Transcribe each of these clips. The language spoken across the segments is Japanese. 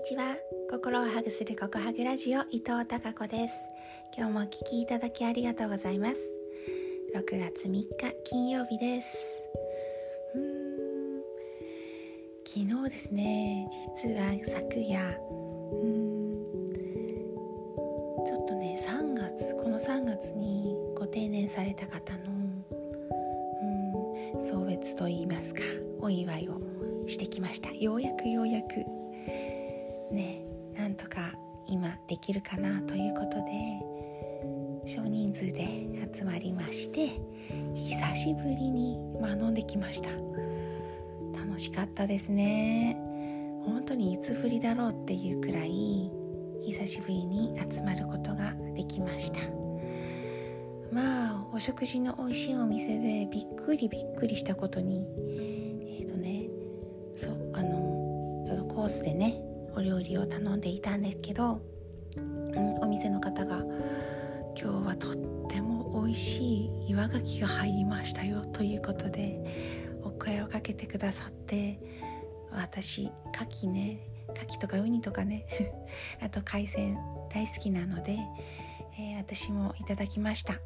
にちは。心をハグするココハグラジオ伊藤孝子です。今日もお聞きいただきありがとうございます。6月3日金曜日です。うーん。昨日ですね。実は昨夜。うーん。ちょっとね3月この3月にご定年された方のうん送別といいますかお祝いをしてきました。ようやくようやく。ねなんとか今できるかなということで少人数で集まりまして久しぶりに学んできました。楽しかったですね。本当にいつぶりだろうっていうくらい久しぶりに集まることができました。まあお食事の美味しいお店でびっくりびっくりしたことにえっ、ー、とねそうあのそのコースでねお料理を頼んでいたんですけど、うん、お店の方が今日はとっても美味しい岩牡蠣が入りましたよということでお声をかけてくださって私牡蠣ね牡蠣とかウニとかね あと海鮮大好きなので、えー、私もいただきました。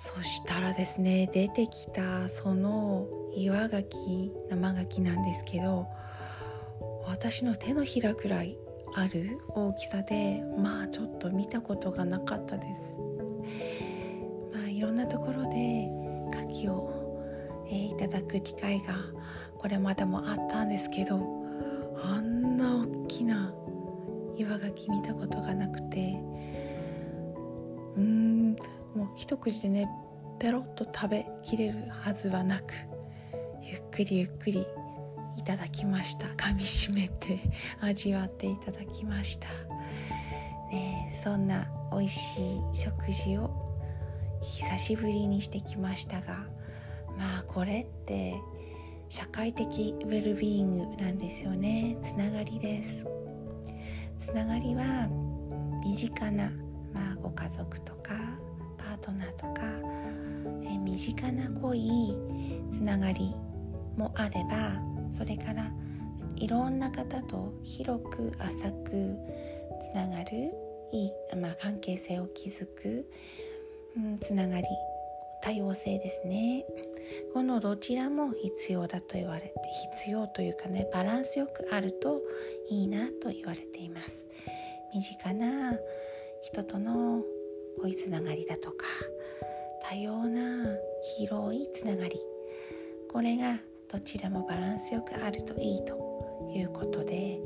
そしたらですね出てきたその岩牡蠣生牡蠣なんですけど私の手のひらくらいある大きさでまあちょっと見たことがなかったです。まあいろんなところで牡蠣を、えー、いただく機会がこれまでもあったんですけどあんな大きな岩牡蠣見たことがなくてうーんもう一口でねペロッと食べきれるはずはなくゆっくりゆっくりいただきました。噛みしめて味わっていただきました。ねそんな美味しい食事を久しぶりにしてきましたがまあこれって社会的ウェルビーイングなんですよね。つながりです。つながりは身近な、まあ、ご家族とかパートナーとかえ身近な濃いつながりもあればそれからいろんな方と広く浅くつながるいい、まあ、関係性を築く、うん、つながり多様性ですね。このどちらも必要だと言われて必要というかねバランスよくあるといいなと言われています。身近な人との恋つながりだとか多様な広いつながりこれがどちらもバランスよくあるといいということで、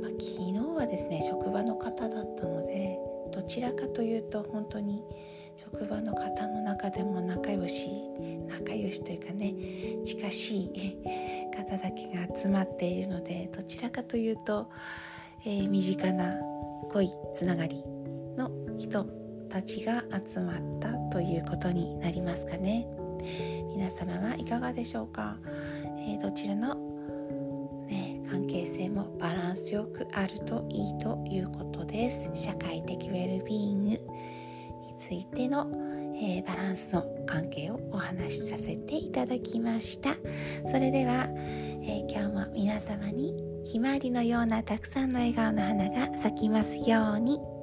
まあ、昨日はですね職場の方だったのでどちらかというと本当に職場の方の中でも仲良し仲良しというかね近しい方だけが集まっているのでどちらかというと、えー、身近な濃いつながりの人たちが集まったということになりますかね。皆様はいかがでしょうか、えー、どちらの、ね、関係性もバランスよくあるといいということです。社会的ウェルビーイングについての、えー、バランスの関係をお話しさせていただきました。それでは、えー、今日も皆様にひまわりのようなたくさんの笑顔の花が咲きますように。